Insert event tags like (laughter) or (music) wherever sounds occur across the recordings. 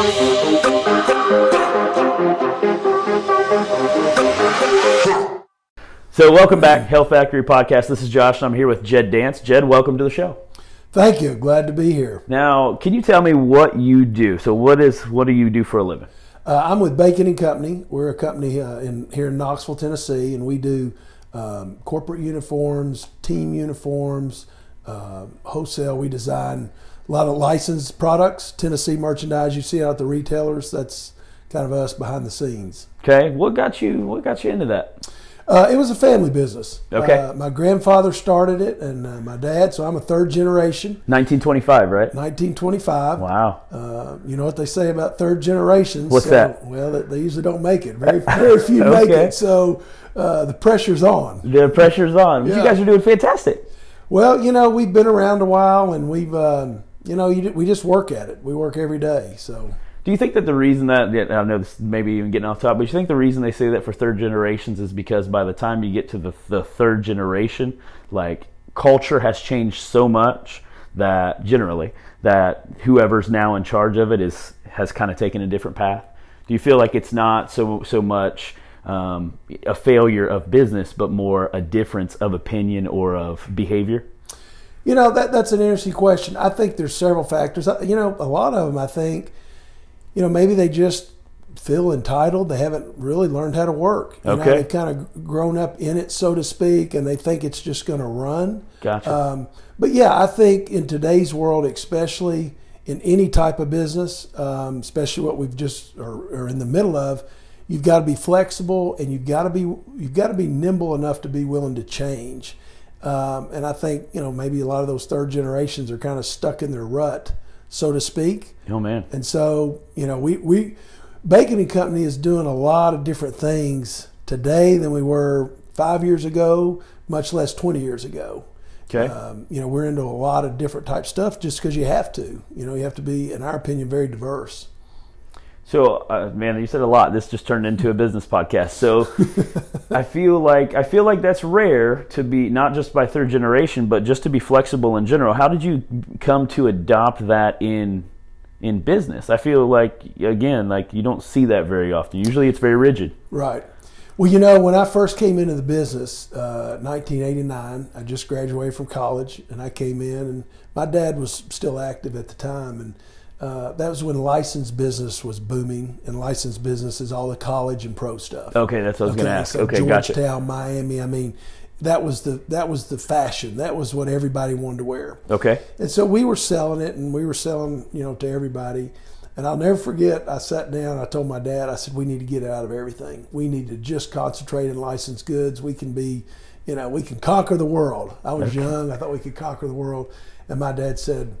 So, welcome back, Health Factory Podcast. This is Josh, and I'm here with Jed Dance. Jed, welcome to the show. Thank you. Glad to be here. Now, can you tell me what you do? So, what is what do you do for a living? Uh, I'm with Bacon and Company. We're a company uh, in here in Knoxville, Tennessee, and we do um, corporate uniforms, team uniforms, uh, wholesale. We design a lot of licensed products, Tennessee merchandise. You see out at the retailers. That's kind of us behind the scenes. Okay, what got you what got you into that? Uh, it was a family business. Okay. Uh, my grandfather started it, and uh, my dad. So I'm a third generation. 1925, right? 1925. Wow. Uh, you know what they say about third generations? What's so, that? Well, they, usually don't make it. Very, very few (laughs) make it. So uh, the pressure's on. The pressure's on. You guys are doing fantastic. Well, you know, we've been around a while, and we've, um, you know, you, we just work at it. We work every day. So Do you think that the reason that I know this maybe even getting off top, but you think the reason they say that for third generations is because by the time you get to the the third generation, like culture has changed so much that generally that whoever's now in charge of it is has kind of taken a different path. Do you feel like it's not so so much um, a failure of business, but more a difference of opinion or of behavior? You know that that's an interesting question. I think there's several factors. Uh, You know, a lot of them. I think, you know, maybe they just feel entitled. They haven't really learned how to work. You know, Okay. they've kind of grown up in it, so to speak, and they think it's just going to run. Gotcha. Um, but yeah, I think in today's world, especially in any type of business, um, especially what we've just are, are in the middle of, you've got to be flexible and you've got to be you've got to be nimble enough to be willing to change. Um, and I think you know maybe a lot of those third generations are kind of stuck in their rut, so to speak. oh man, And so, you know, we, we Bacon and Company is doing a lot of different things today than we were five years ago, much less 20 years ago. okay. Um, you know, we're into a lot of different type stuff just because you have to. You know, you have to be, in our opinion, very diverse. So, uh, man, you said a lot. This just turned into a business podcast. So, (laughs) I feel like I feel like that's rare to be not just by third generation, but just to be flexible in general. How did you come to adopt that in in business? I feel like again, like you don't see that very often. Usually, it's very rigid. Right. Well, you know, when I first came into the business, uh, 1989, I just graduated from college, and I came in, and my dad was still active at the time, and uh, that was when licensed business was booming, and licensed business is all the college and pro stuff. Okay, that's what I was going to ask. so Okay, gotcha. Georgetown, Miami. I mean, that was the that was the fashion. That was what everybody wanted to wear. Okay, And so we were selling it, and we were selling, you know, to everybody. And I'll never forget. I sat down. I told my dad. I said, "We need to get out of everything. We need to just concentrate in licensed goods. We can be, you know, we can conquer the world." I was young. I thought we could conquer the world. And my dad said,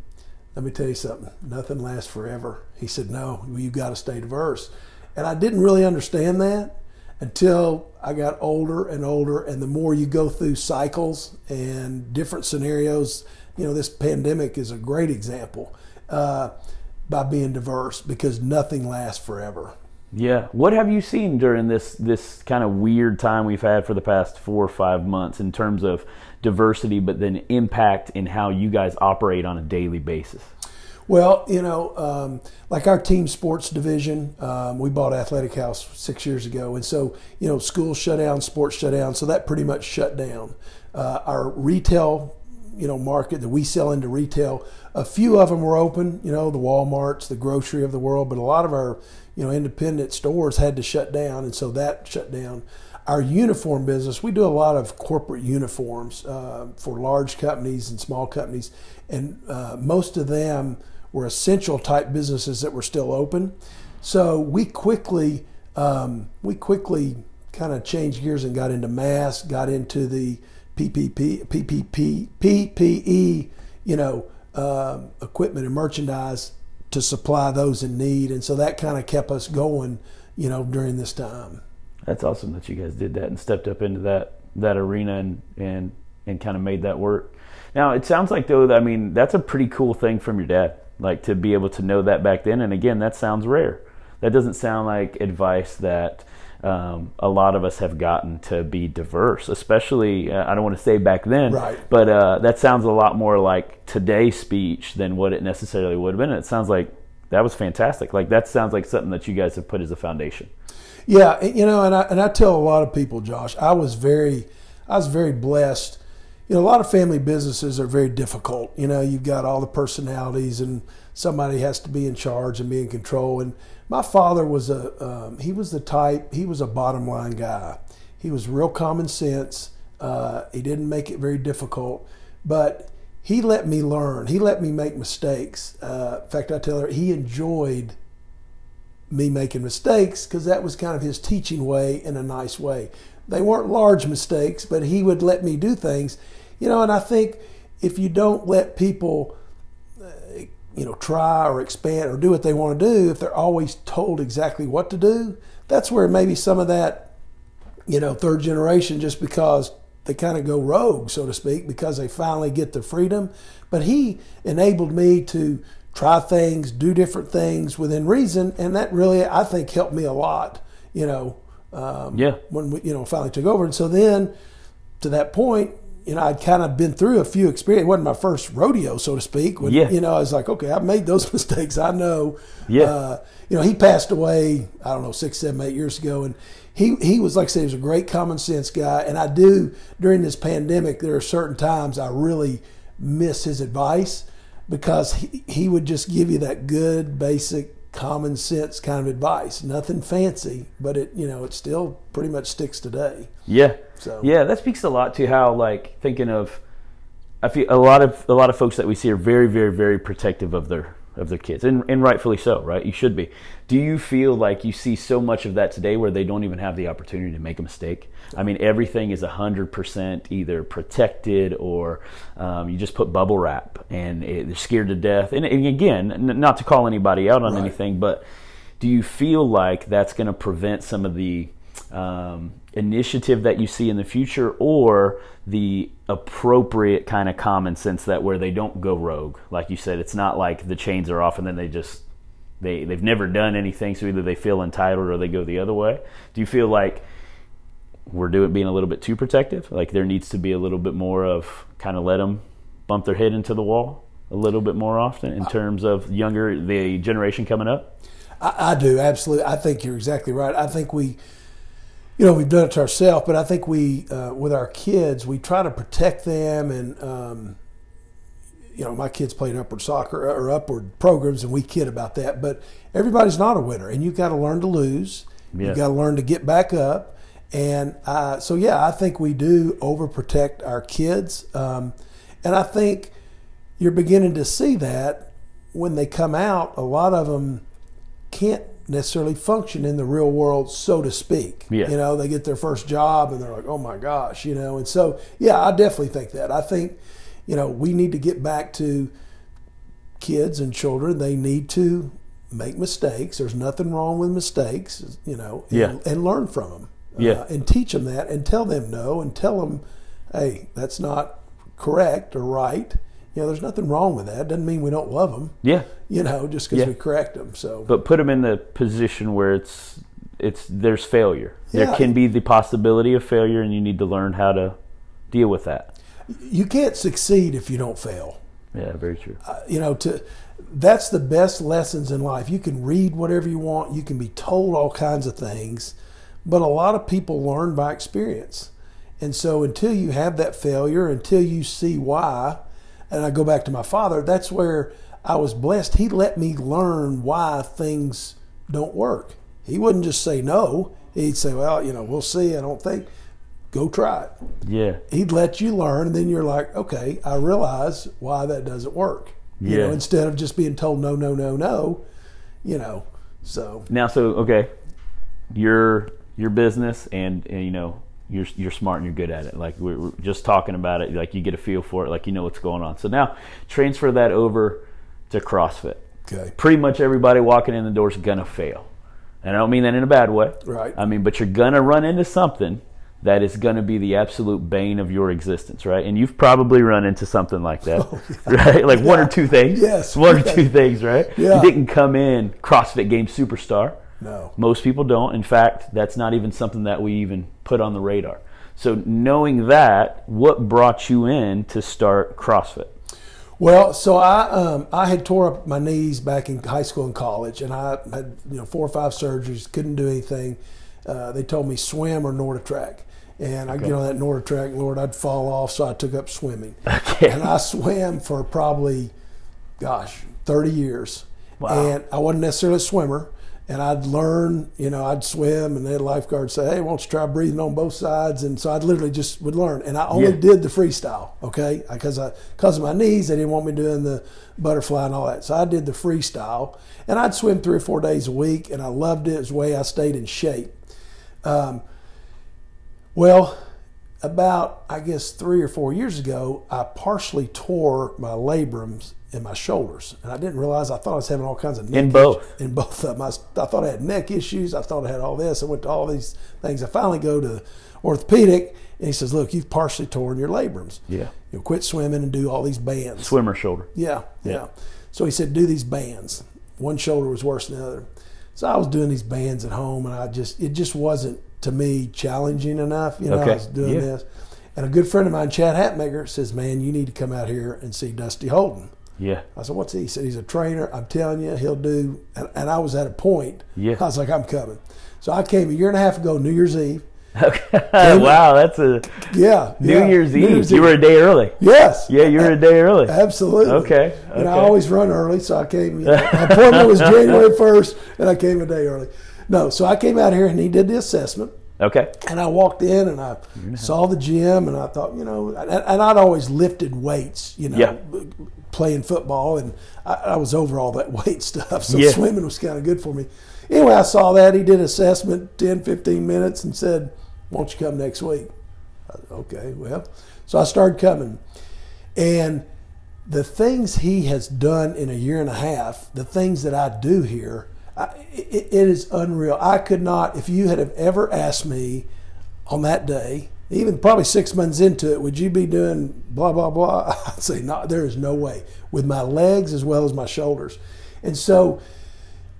"Let me tell you something. Nothing lasts forever." He said, "No, you've got to stay diverse." And I didn't really understand that until I got older and older. And the more you go through cycles and different scenarios, you know, this pandemic is a great example uh, by being diverse because nothing lasts forever. Yeah. What have you seen during this this kind of weird time we've had for the past four or five months in terms of diversity, but then impact in how you guys operate on a daily basis? Well, you know, um, like our team sports division, um, we bought Athletic House six years ago, and so you know, schools shut down, sports shut down, so that pretty much shut down. Uh, our retail, you know, market that we sell into retail, a few of them were open, you know, the WalMarts, the grocery of the world, but a lot of our, you know, independent stores had to shut down, and so that shut down. Our uniform business, we do a lot of corporate uniforms uh, for large companies and small companies, and uh, most of them were essential type businesses that were still open. So we quickly, um, we quickly kind of changed gears and got into masks, got into the PPP, PPP, PPE, you know, um, equipment and merchandise to supply those in need, and so that kind of kept us going, you know, during this time. That's awesome that you guys did that and stepped up into that that arena and and and kind of made that work. Now it sounds like though, I mean, that's a pretty cool thing from your dad, like to be able to know that back then. And again, that sounds rare. That doesn't sound like advice that um, a lot of us have gotten to be diverse, especially uh, I don't want to say back then, Right. but uh, that sounds a lot more like today's speech than what it necessarily would have been. It sounds like that was fantastic. Like that sounds like something that you guys have put as a foundation. Yeah, you know, and I and I tell a lot of people, Josh, I was very, I was very blessed. You know, a lot of family businesses are very difficult. You know, you've got all the personalities, and somebody has to be in charge and be in control. And my father was a, um, he was the type, he was a bottom line guy. He was real common sense. Uh, he didn't make it very difficult, but he let me learn. He let me make mistakes. Uh, in fact, I tell her he enjoyed me making mistakes because that was kind of his teaching way in a nice way. They weren't large mistakes, but he would let me do things, you know. And I think if you don't let people, you know, try or expand or do what they want to do, if they're always told exactly what to do, that's where maybe some of that, you know, third generation just because they kind of go rogue, so to speak, because they finally get the freedom. But he enabled me to try things, do different things within reason, and that really I think helped me a lot. You know, um, yeah. When we you know finally took over, and so then to that point, you know, I'd kind of been through a few experiences. It wasn't my first rodeo, so to speak. When, yeah. You know, I was like, okay, I've made those (laughs) mistakes. I know. Yeah. Uh, you know, he passed away. I don't know six, seven, eight years ago, and he he was like I said, he was a great common sense guy. And I do during this pandemic, there are certain times I really miss his advice because he, he would just give you that good basic common sense kind of advice. Nothing fancy but it you know it still pretty much sticks today. Yeah. So- yeah, that speaks a lot to how like thinking of I feel a lot of a lot of folks that we see are very very very protective of their of their kids and, and rightfully so, right? You should be. Do you feel like you see so much of that today where they don't even have the opportunity to make a mistake? I mean, everything is 100% either protected or um, you just put bubble wrap and it, they're scared to death. And, and again, n- not to call anybody out on Right. anything, but do you feel like that's going to prevent some of the um, initiative that you see in the future or the appropriate kind of common sense that where they don't go rogue like you said it's not like the chains are off and then they just they they've never done anything so either they feel entitled or they go the other way do you feel like we're doing being a little bit too protective like there needs to be a little bit more of kind of let them bump their head into the wall a little bit more often in terms of younger the generation coming up I, I do absolutely. I think you're exactly right. I think we, you know, we've done it to ourselves, but I think we, uh, with our kids, we try to protect them. And um, you know, my kids played upward soccer or upward programs, and we kid about that. But everybody's not a winner, and you've got to learn to lose. Yeah. You've got to learn to get back up. And uh, so, yeah, I think we do overprotect our kids, um, and I think you're beginning to see that when they come out. A lot of them can't necessarily function in the real world, so to speak. Yeah. You know, they get their first job and they're like, oh my gosh, you know. And so, yeah, I definitely think that. I think, you know, we need to get back to kids and children. They need to make mistakes. There's nothing wrong with mistakes, you know, and, Yeah. and learn from them. Uh, yeah. and teach them that and tell them no and tell them, hey, that's not correct or right. You know, there's nothing wrong with that. Doesn't mean we don't love them, yeah you know, just because Yeah. we correct them. So, but put them in the position where it's it's there's failure. There can be the possibility of failure, and you need to learn how to deal with that. you can't succeed if you don't fail. Yeah, very true. Uh, you know to that's the best lessons in life you can read whatever you want you can be told all kinds of things but a lot of people learn by experience and so until you have that failure until you see why and i go back to my father that's where i was blessed he let me learn why things don't work he wouldn't just say no he'd say well you know we'll see i don't think go try it Yeah, he'd let you learn, and then you're like, okay, I realize why that doesn't work. You know, Yeah. instead of just being told no, no, no, no, you know. So Now, so okay, your your business, and, and you know you're you're smart and you're good at it. Like we're, we're just talking about it, like you get a feel for it, like you know what's going on. So now transfer that over to CrossFit. okay, Pretty much everybody walking in the door is gonna fail, and I don't mean that in a bad way. Right. I mean, but you're gonna run into something that is gonna be the absolute bane of your existence, right? And you've probably run into something like that, (laughs) oh, (laughs) right? Like one or two things. Yes. One or two things, right? Yeah. You didn't come in CrossFit Game superstar. No, Most people don't. In fact, that's not even something that we even put on the radar. So, knowing that, what brought you in to start CrossFit? Well, so I um, I had tore up my knees back in high school and college, and I had you know four or five surgeries, couldn't do anything. Uh, they told me swim or NordicTrack, and I get on that NordicTrack, Lord, I'd fall off, so I took up swimming, (laughs) Okay. and I swam for probably, gosh, thirty years, Wow. and I wasn't necessarily a swimmer. And I'd learn, you know, I'd swim, and then lifeguards say, "Hey, won't you try breathing on both sides?" And so I'd literally just would learn, and I only Yeah. did the freestyle, okay, because I because of my knees, they didn't want me doing the butterfly and all that. So I did the freestyle, and I'd swim three or four days a week, and I loved it. It was the way I stayed in shape. Um, well, about I guess three or four years ago, I partially tore my labrums in my shoulders, and I didn't realize. I thought I was having all kinds of neck In both? issues- in both of them. I, thought I had neck issues. I thought I had all this. I went to all these things. I finally go to orthopedic, and he says, "Look, you've partially torn your labrums. Yeah. You know, quit swimming and do all these bands." Swimmer shoulder. Yeah, yeah, Yeah. So he said, do these bands. One shoulder was worse than the other. So I was doing these bands at home, and I just it just wasn't to me challenging enough. You know, Okay. I was doing Yeah. this, and a good friend of mine, Chad Hatmaker, says, "Man, you need to come out here and see Dusty Holden." Yeah. I said, "What's he?" He said, "He's a trainer. I'm telling you, he'll do." And, and I was at a point. Yeah. I was like, "I'm coming." So I came a year and a half ago, New Year's Eve. Okay. (laughs) wow, that's a Yeah, New yeah, Year's New Eve. You were a day early. yes, Yeah, you were a day early. (laughs) Absolutely. Okay, And I always run early, so I came. You (laughs) know, my appointment was January first, and I came a day early. No, so I came out here and he did the assessment, Okay. and I walked in and I saw the gym, and I thought, you know, and, and I'd always lifted weights, you know, Yeah. playing football, and I, I was over all that (laughs) weight stuff, so Yeah. swimming was kind of good for me. Anyway, I saw that he did assessment 10, 15 minutes, and said, "Won't you come next week?" Said, okay, well, so I started coming, and the things he has done in a year and a half, the things that I do here, I, it, it is unreal. I could not, if you had have ever asked me on that day, even probably six months into it, would you be doing blah blah blah? (laughs) I'd say no. There is no way with my legs as well as my shoulders, and so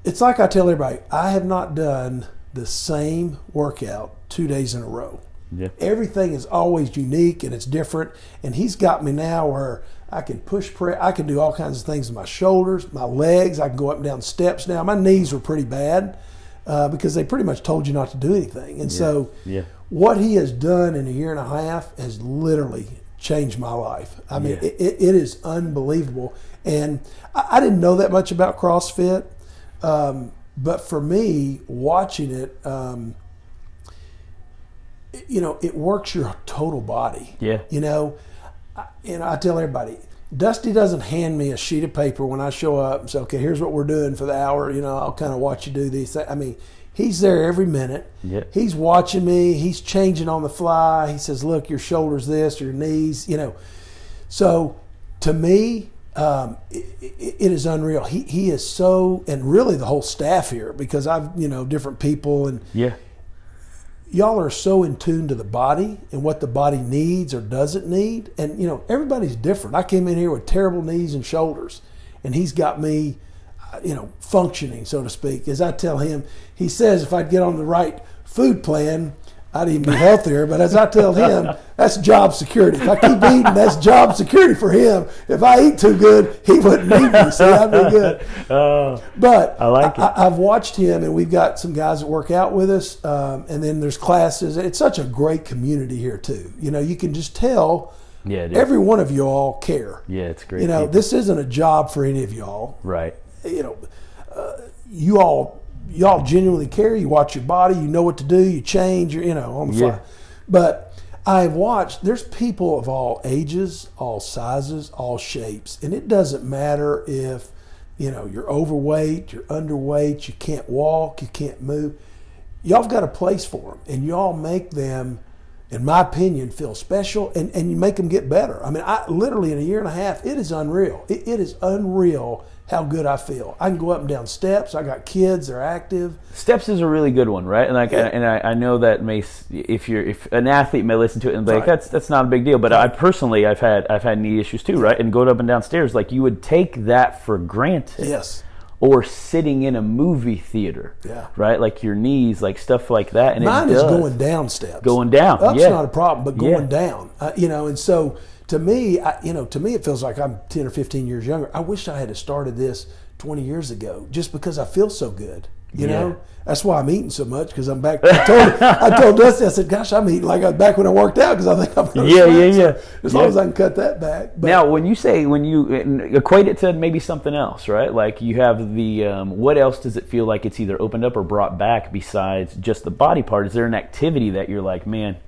it's like I tell everybody, I have not done the same workout two days in a row. Yeah. Everything is always unique and it's different. And he's got me now where I can push press. I can do all kinds of things with my shoulders, my legs. I can go up and down steps now. My knees were pretty bad uh, because they pretty much told you not to do anything. And so, Yeah. what he has done in a year and a half has literally changed my life. I mean, Yeah. it, it, is unbelievable. And I, I didn't know that much about CrossFit. Um, but for me, watching it, um, you know, it works your total body. Yeah. You know, you know, I tell everybody, Dusty doesn't hand me a sheet of paper when I show up and say, "Okay, here's what we're doing for the hour." You know, I'll kind of watch you do these. Things. I mean, he's there every minute. Yeah. He's watching me. He's changing on the fly. He says, "Look, your shoulders this, your knees." You know, so to me, um, it, it, it is unreal. He he is so, and really the whole staff here because I've you know different people and Yeah. Y'all are so in tune to the body and what the body needs or doesn't need. And you know, everybody's different. I came in here with terrible knees and shoulders, and he's got me, uh, you know, functioning, so to speak. As I tell him, he says if I'd get on the right food plan, I'd even be healthier. But as I tell him, that's job security. If I keep eating, that's job security for him. If I eat too good, he wouldn't need me. So I'd be good. (laughs) Oh, But I like it. I, have watched him, and we've got some guys that work out with us, um, and then there's classes. It's such a great community here too. You know, you can just tell yeah. Every one of you all care. yeah, it's great. You know, people. this isn't a job for any of y'all. right. You know, uh, you all y'all genuinely care. You watch your body. You know what to do. You change. You're you know on the fly. But I've watched. There's people of all ages, all sizes, all shapes, and it doesn't matter if you know you're overweight, you're underweight, you can't walk, you can't move. Y'all've got a place for them, and y'all make them, in my opinion, feel special, and, and you make them get better. I mean, I literally in a year and a half, it is unreal. It, it is unreal how good I feel. I can go up and down steps. I got kids; they're active. Steps is a really good one, right? And like, Yeah. and I, I know that may, if you're, if an athlete may listen to it and be like, Right. that's that's not a big deal. But I personally, I've had, I've had knee issues too, right? And going up and down stairs, like you would take that for granted. Yes. Or sitting in a movie theater, Yeah. right? Like your knees, like stuff like that. And Mine is going down steps. Going down, Up's yeah. not a problem, but going Yeah. down, uh, you know. And so to me, I, you know, to me, it feels like I'm 10 or 15 years younger. I wish I had started this 20 years ago, just because I feel so good. You Yeah. know, that's why I'm eating so much because I'm back. I told, (laughs) I told Dusty, I said, "Gosh, I'm eating like I back when I worked out because I think I'm going to Yeah, yeah, yeah. As long as I can cut that back. But Now, when you say when you equate it to maybe something else, right? Like you have the um, what else does it feel like it's either opened up or brought back besides just the body part? Is there an activity that you're like, man,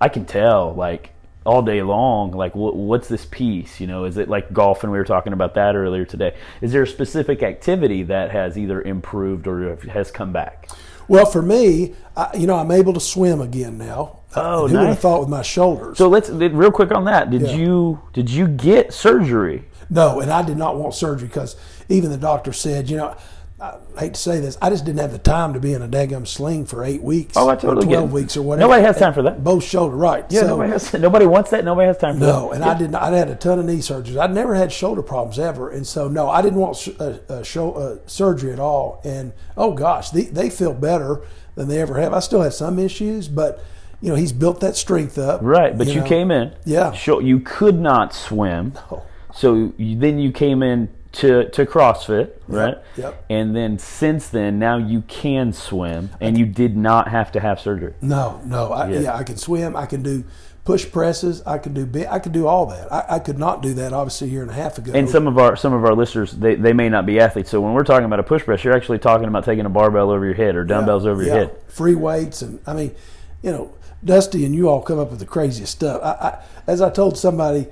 I can tell like all day long, like what, what's this piece? You know, is it like golf? And we were talking about that earlier today. Is there a specific activity that has either improved or has come back? Well, for me, I, you know, I'm able to swim again now. Uh, oh, And who would have thought with my shoulders? So let's real quick on that. Did Yeah. you did you get surgery? no, and I did not want surgery because even the doctor said, you know, I hate to say this, I just didn't have the time to be in a daggum sling for eight weeks Oh, I totally or get twelve weeks or whatever. Nobody has time for that. Both shoulder, right? Yeah, So- nobody has. Nobody wants that. Nobody has time for No, that. and I did not. I had a ton of knee surgeries. I'd never had shoulder problems ever, and so no, I didn't want a, uh, show, uh, surgery at all. And oh gosh, they, they feel better than they ever have. I still have some issues, but you know he's built that strength up. Right, but you, know. came in. Yeah. You could not swim. Oh. So you, then you came in to, to CrossFit, right? yep. And then since then, now you can swim, and you did not have to have surgery. No, no, I, Yeah. yeah. I can swim. I can do push presses. I can do. I can do all that. I, I could not do that obviously a year and a half ago. And some of our some of our listeners, they, they may not be athletes. So when we're talking about a push press, you're actually talking about taking a barbell over your head or dumbbells over your Yeah, head. Free weights, and I mean, you know, Dusty and you all come up with the craziest stuff. I, I, as I told somebody,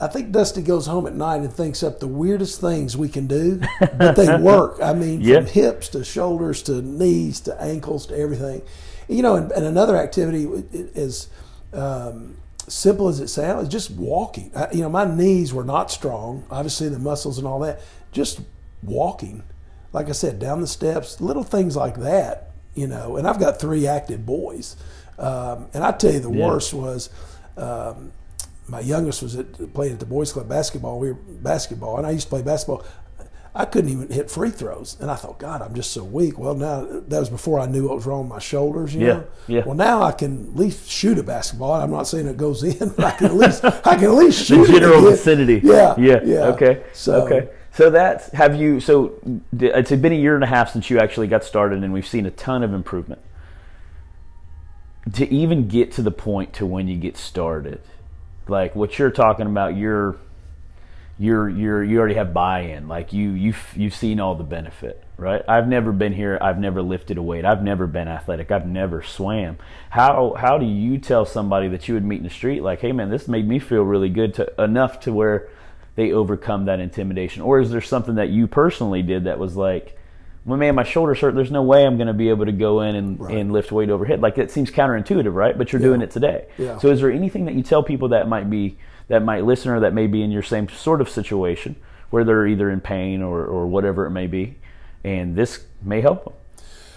I think Dusty goes home at night and thinks up the weirdest things we can do, but they (laughs) work. I mean, Yeah. from hips to shoulders to knees to ankles to everything. You know, and, and another activity is. Um, simple as it sounds, is just walking. I, you know, my knees were not strong, obviously the muscles and all that. Just walking, like I said, down the steps, little things like that. You know, and I've got three active boys, um, and I tell you the Yeah. worst was. Um, my youngest was at, playing at the boys club basketball. We were basketball, and I used to play basketball. I couldn't even hit free throws, and I thought, God, I'm just so weak. Well, now that was before I knew what was wrong with my shoulders. You Yeah, know? yeah. Well, now I can at least shoot a basketball. I'm not saying it goes in, (laughs) but I can at least I can at least shoot The general vicinity. Yeah, Yeah. yeah. Okay. So- okay. So that's have you? So it's been a year and a half since you actually got started, and we've seen a ton of improvement. To even get to the point to when you get started, like what you're talking about, you're you're you're you already have buy-in. Like you you've you've seen all the benefit, right? I've never been here. I've never lifted a weight. I've never been athletic. I've never swam. How how do you tell somebody that you would meet in the street, like, hey man, this made me feel really good to enough to where they overcome that intimidation, or is there something that you personally did that was like, well, man, my shoulders hurt. There's no way I'm going to be able to go in and, Right. and lift weight overhead. Like that seems counterintuitive, right? But you're doing it today. Yeah. So is there anything that you tell people that might be that might listen or that may be in your same sort of situation where they're either in pain or, or whatever it may be, and this may help them?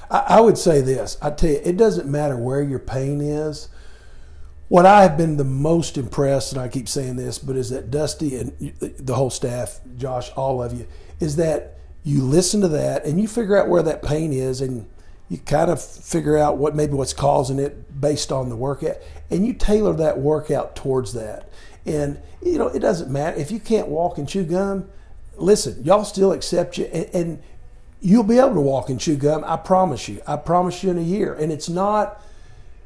I, I would say this. I tell you, it doesn't matter where your pain is. What I have been the most impressed, and I keep saying this, but is that Dusty and the whole staff, Josh, all of you, is that you listen to that and you figure out where that pain is, and you kind of figure out what maybe what's causing it based on the workout, and you tailor that workout towards that. And you know, it doesn't matter if you can't walk and chew gum. Listen, y'all still accept you, and, and you'll be able to walk and chew gum. I promise you. I promise you in a year. And it's not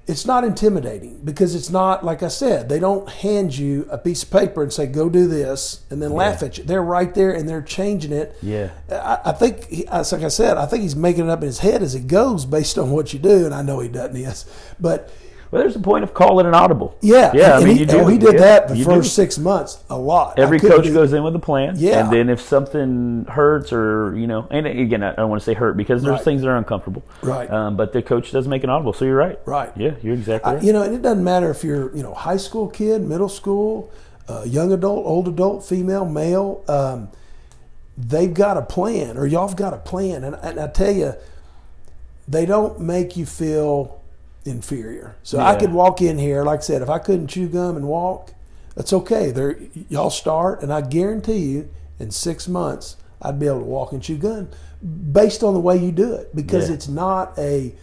it's not intimidating because it's not like I said, they don't hand you a piece of paper and say, go do this and then laugh at you. They're right there and they're changing it. Yeah. I, I think, he, like I said, I think he's making it up in his head as he goes based on what you do. And I know he doesn't, yes. But Well, there's a point of calling an audible. yeah, yeah. I mean, he, you do. oh, he did Yeah, that the first do. six months a lot. Every coach do- goes in with a plan, Yeah. and then if something hurts or you know, and again, I don't want to say hurt because there's Right. things that are uncomfortable, Right. Um, but the coach does make an audible, so you're right, Right. Yeah, you're exactly I- right. you know, and it doesn't matter if you're, you know, high school kid, middle school, uh, young adult, old adult, female, male. Um, they've got a plan, or y'all've got a plan, and, and I tell you, they don't make you feel inferior. So I could walk in here, like I said, if I couldn't chew gum and walk, that's okay. There, y'all start, and I guarantee you, in six months, I'd be able to walk and chew gum, based on the way you do it, because Yeah. it's not a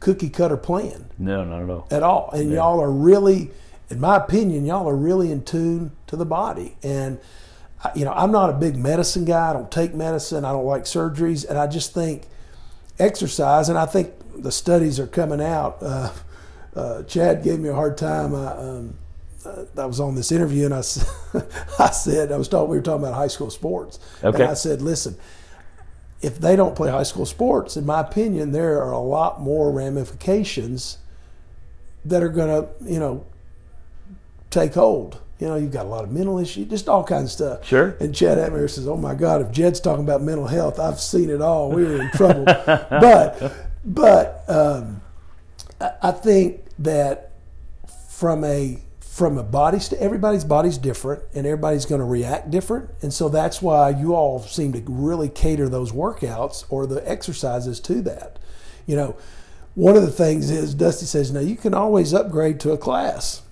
cookie cutter plan no, not at all. at all. And y'all are really, in my opinion, y'all are really in tune to the body. And you know, I'm not a big medicine guy. I don't take medicine. I don't like surgeries, and I just think exercise. And I think the studies are coming out. Uh, uh, Chad gave me a hard time. I, um, uh, I was on this interview, and I, (laughs) I said I was talking. We were talking about high school sports, Okay. and I said, listen if they don't play high school sports, in my opinion, there are a lot more ramifications that are going to, you know, take hold. You know, you've got a lot of mental issues, just all kinds of stuff. Sure. And Chad Hatmaker says, "Oh my God, if Jed's talking about mental health, I've seen it all. We're in trouble." (laughs) but, but um, I, think that from a from a body st- everybody's body's different and everybody's going to react different. And so that's why you all seem to really cater those workouts or the exercises to that. You know one of the things is dusty says now you can always upgrade to a class.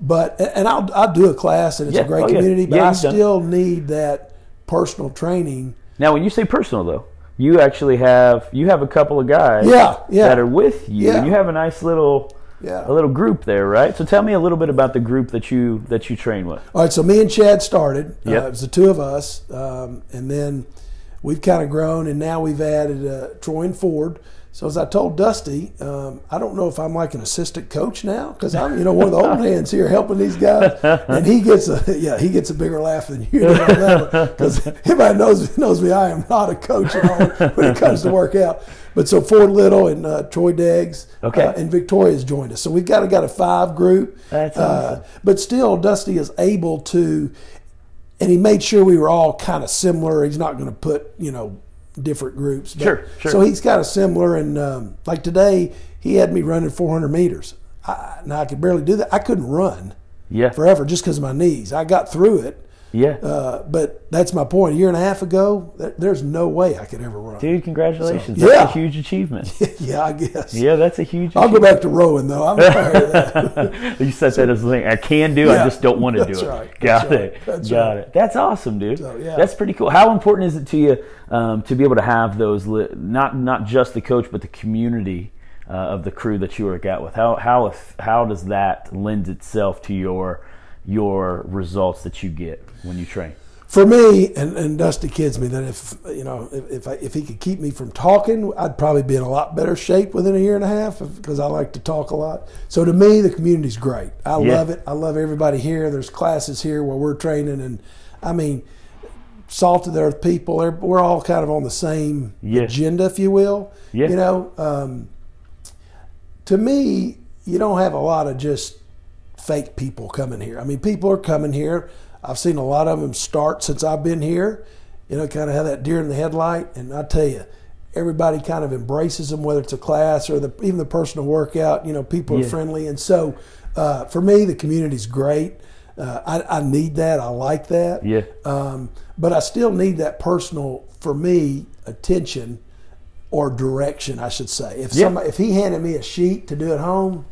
But and i'll, I'll do a class and it's Yeah. a great Oh, yeah. community but Yeah, i you've done still need that personal training. Now, when you say personal, though, you actually have you have a couple of guys Yeah, yeah. that are with you. Yeah. You have a nice little Yeah. a little group there, right? So tell me a little bit about the group that you that you train with. All right, so me and Chad started. Yep. Uh, it was the two of us, um, and then we've kind of grown, and now we've added uh, Troy and Ford. So as I told Dusty, um, I don't know if I'm like an assistant coach now because I'm you know one of the old (laughs) hands here helping these guys, and he gets a yeah he gets a bigger laugh than you because (laughs) everybody knows knows me. I am not a coach at all when it comes to workout. But so Ford Little and uh, Troy Deggs Okay. uh, and Victoria's joined us. So we've got got a five group. That's Uh, but still, Dusty is able to, and he made sure we were all kind of similar. He's not going to put, you know, different groups. But, Sure, sure. So he's kind of similar. And um, like today, he had me running 400 meters. I, now I could barely do that. I couldn't run Yeah, forever just because of my knees. I got through it. Yeah, Uh, but that's my point. A year and a half ago, there, there's no way I could ever run. dude, congratulations! So, That's a huge achievement. (laughs) yeah, I guess. yeah, that's a huge. I'll go back to rowing though. I'm tired of that. (laughs) you said that as a thing I can do. I just don't want to do it. right, Got that's it. right, that's Got right. it. That's awesome, dude. So, yeah. That's pretty cool. How important is it to you um, to be able to have those? Li- not not just the coach, but the community uh, of the crew that you work out with. How how if, how does that lend itself to your your results that you get when you train? for me, and, and Dusty kids me that if you know if if, I, if he could keep me from talking, I'd probably be in a lot better shape within a year and a half because I like to talk a lot. So to me, the community's great. I Yeah. love it. I love everybody here. There's classes here where we're training, and I mean, salt of the earth people. We're all kind of on the same Yeah. agenda, if you will. Yeah. You know, um, to me, you don't have a lot of just fake people coming here. I mean, people are coming here. I've seen a lot of them start since I've been here. You know, kind of have that deer in the headlight. And I tell you, everybody kind of embraces them, whether it's a class or the, even the personal workout. You know, people are friendly. And so uh, for me, the community's great. Uh, I, I need that. I like that. Yeah. Um, but I still need that personal, for me, attention or direction, I should say. If Yeah. somebody, if he handed me a sheet to do at home,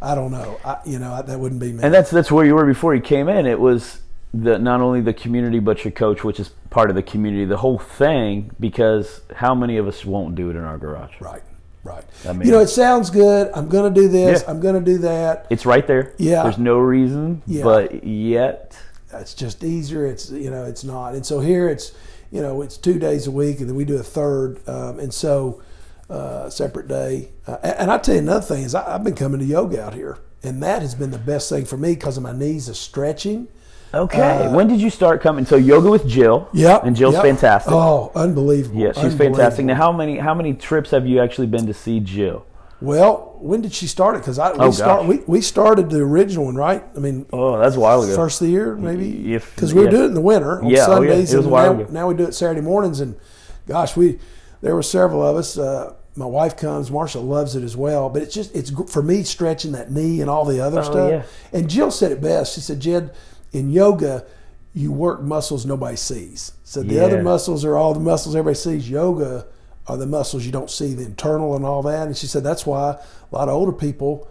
I don't know. I, you know, I, that wouldn't be me. And that's that's where you were before you came in. It was the not only the community but your coach, which is part of the community, the whole thing. Because how many of us won't do it in our garage? right, right. I mean- you know, it sounds good. I'm going to do this. Yeah. I'm going to do that. It's right there. Yeah. There's no reason, Yeah. but yet, It's just easier. It's you know, it's not. And so here it's you know, it's two days a week, and then we do a third. Um, and so uh, separate day. Uh, and, I tell you another thing is I, I've been coming to yoga out here, and that has been the best thing for me because of my knees are stretching. okay. when did you start coming? So yoga with Jill. Yep. And Jill's yep. fantastic. Oh, unbelievable. yeah, she's fantastic. Now, how many how many trips have you actually been to see Jill? Well, when did she start it? Because I we, Oh, start, we we started the original one, right? I mean, Oh, that's a while ago. first of the year, maybe. If- Because we were yeah. doing it in the winter on Yeah, oh, yeah. Sundays, It was and a while now, ago. now we do it Saturday mornings. And gosh, we there were several of us. Uh, my wife comes. Marsha loves it as well. But it's just it's for me stretching that knee and all the other Oh, stuff. yeah. And Jill said it best. She said, "Jed, in yoga, you work muscles nobody sees. So the Yeah. other muscles are all the muscles everybody sees. Yoga." Are the muscles you don't see, the internal and all that. And she said that's why a lot of older people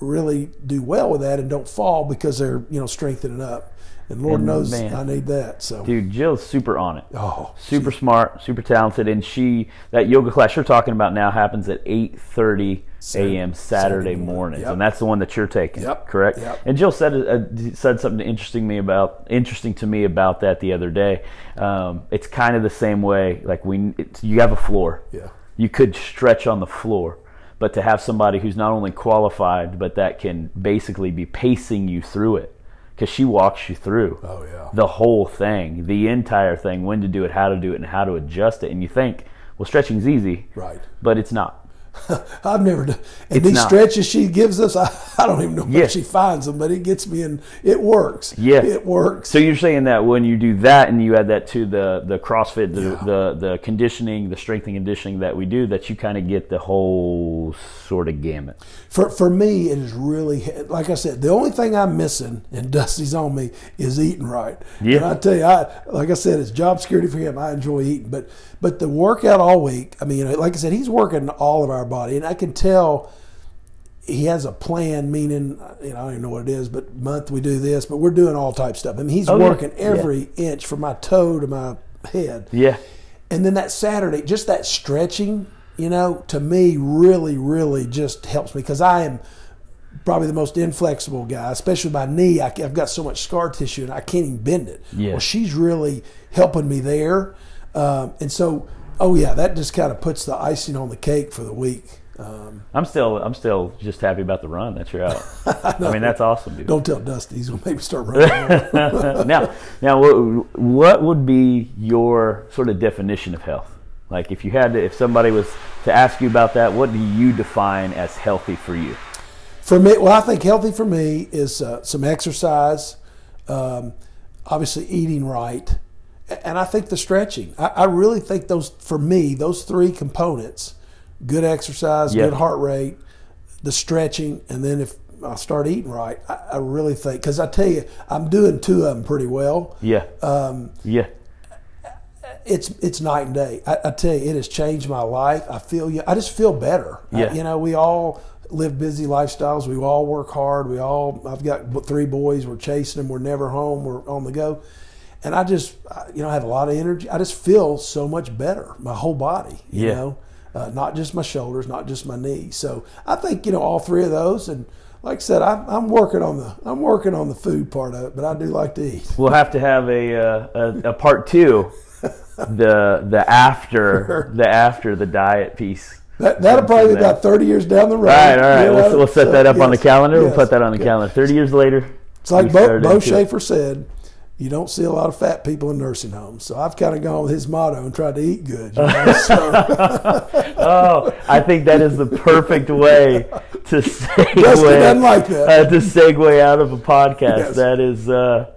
really do well with that and don't fall because they're you know strengthening up. And Lord And, knows man. I need that. So Dude, Jill's super on it. oh, super smart, super talented, and she that yoga class you're talking about now happens at eight thirty a.m. Saturday, Saturday morning. mornings, Yep. and that's the one that you're taking. Yep. Correct. Yep. And Jill said uh, said something interesting me about interesting to me about that the other day. Um, it's kind of the same way. Like we, it's, you have a floor. Yeah. You could stretch on the floor, but to have somebody who's not only qualified but that can basically be pacing you through it, because she walks you through Oh yeah. the whole thing, the entire thing, when to do it, how to do it, and how to adjust it. And you think, well, stretching's easy, Right. but it's not. (laughs) I've never done. And It's these not. stretches she gives us, (laughs) I, I don't even know where Yeah. she finds them, but it gets me in. It works. Yeah. It works. So you're saying that when you do that and you add that to the the CrossFit, the Yeah. the, the conditioning, the strength and conditioning that we do, that you kind of get the whole sort of gamut. For for me, it is really like I said. The only thing I'm missing, and (laughs) Dusty's on me, is eating right. Yeah. And I tell you, I like I said, it's job security for him. I enjoy eating, but but the workout all week. I mean, like I said, he's working all of our body, and I can tell he has a plan. Meaning, uh, you know, I don't even know what it is, but month we do this, but we're doing all type stuff. I mean, he's Oh, yeah. working every inch from my toe to my head. Yeah. And then that Saturday, just that stretching, you know, to me really, really just helps me because I am probably the most inflexible guy, especially my knee. I, have got so much scar tissue and I can't even bend it. Yeah. Well, she's really helping me there. Um, and so, oh yeah, that just kind of puts the icing on the cake for the week. Um, I'm still I'm still just happy about the run that you're out. (laughs) I mean, that's awesome, dude. don't tell Dusty; he's gonna make me start running. (laughs) now, now, what, what would be your sort of definition of health? Like, if you had to, if somebody was to ask you about that, what do you define as healthy for you? For me, well, I think healthy for me is uh, some exercise, um, obviously eating right, and I think the stretching. I, I really think those, for me, those three components good exercise, Yeah. good heart rate, the stretching, and then if I start eating right, I, I really think, because I tell you, I'm doing two of them pretty well. Yeah. Um, yeah. it's it's night and day. I, I tell you, it has changed my life. I feel you. I just feel better. Yeah. you know, we all live busy lifestyles. We all work hard. We all. I've got three boys. We're chasing them. We're never home. We're on the go. And I just, you know, I have a lot of energy. I just feel so much better. My whole body. You Yeah. know, uh, not just my shoulders, not just my knees. So I think you know all three of those. And like I said, I'm, I'm working on the I'm working on the food part of it. But I do like to eat. We'll have to have a uh, a, a part two, (laughs) the the after the after the diet piece. That, that'll probably be about 30 years down the road. All right, all right. you We'll, we'll set So, that up on the yes, calendar. We'll put that on the Okay. calendar. Thirty years later, It's like Bo, Bo into it. Said, you don't see a lot of fat people in nursing homes. So I've kind of gone with his motto and tried to eat good. You know? so, (laughs) Oh, I think that is the perfect way to segue. Like that. Uh, to segue out of a podcast. Yes. That is, uh,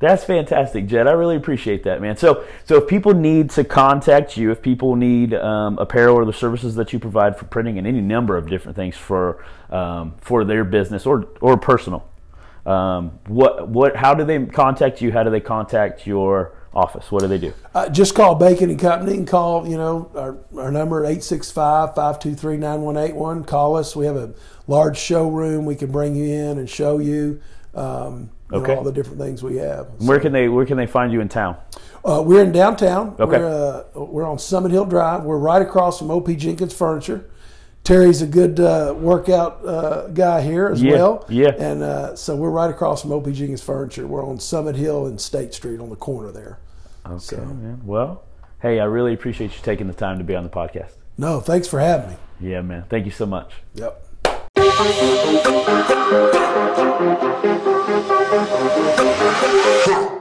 that's fantastic, Jed. I really appreciate that, man. So, so if people need to contact you, if people need um, apparel or the services that you provide for printing and any number of different things for um, for their business or or personal, um, what what how do they contact you? How do they contact your office? What do they do? uh, just call Bacon and Company and call, you know, our, our number 865-523-9181. Call us. We have a large showroom. We can bring you in and show you, um, you know, all the different things we have. Where can they where can they find you in town? Uh, we're in downtown. Okay. We're, uh, we're on Summit Hill Drive. We're right across from OP Jenkins Furniture. Terry's a good uh, workout uh, guy here as Yeah, well. yeah. And uh, so we're right across from OP Jenkins Furniture. We're on Summit Hill and State Street on the corner there. Okay, So- man. Well, hey, I really appreciate you taking the time to be on the podcast. No, thanks for having me. Yeah, man. Thank you so much. Yep. Huh.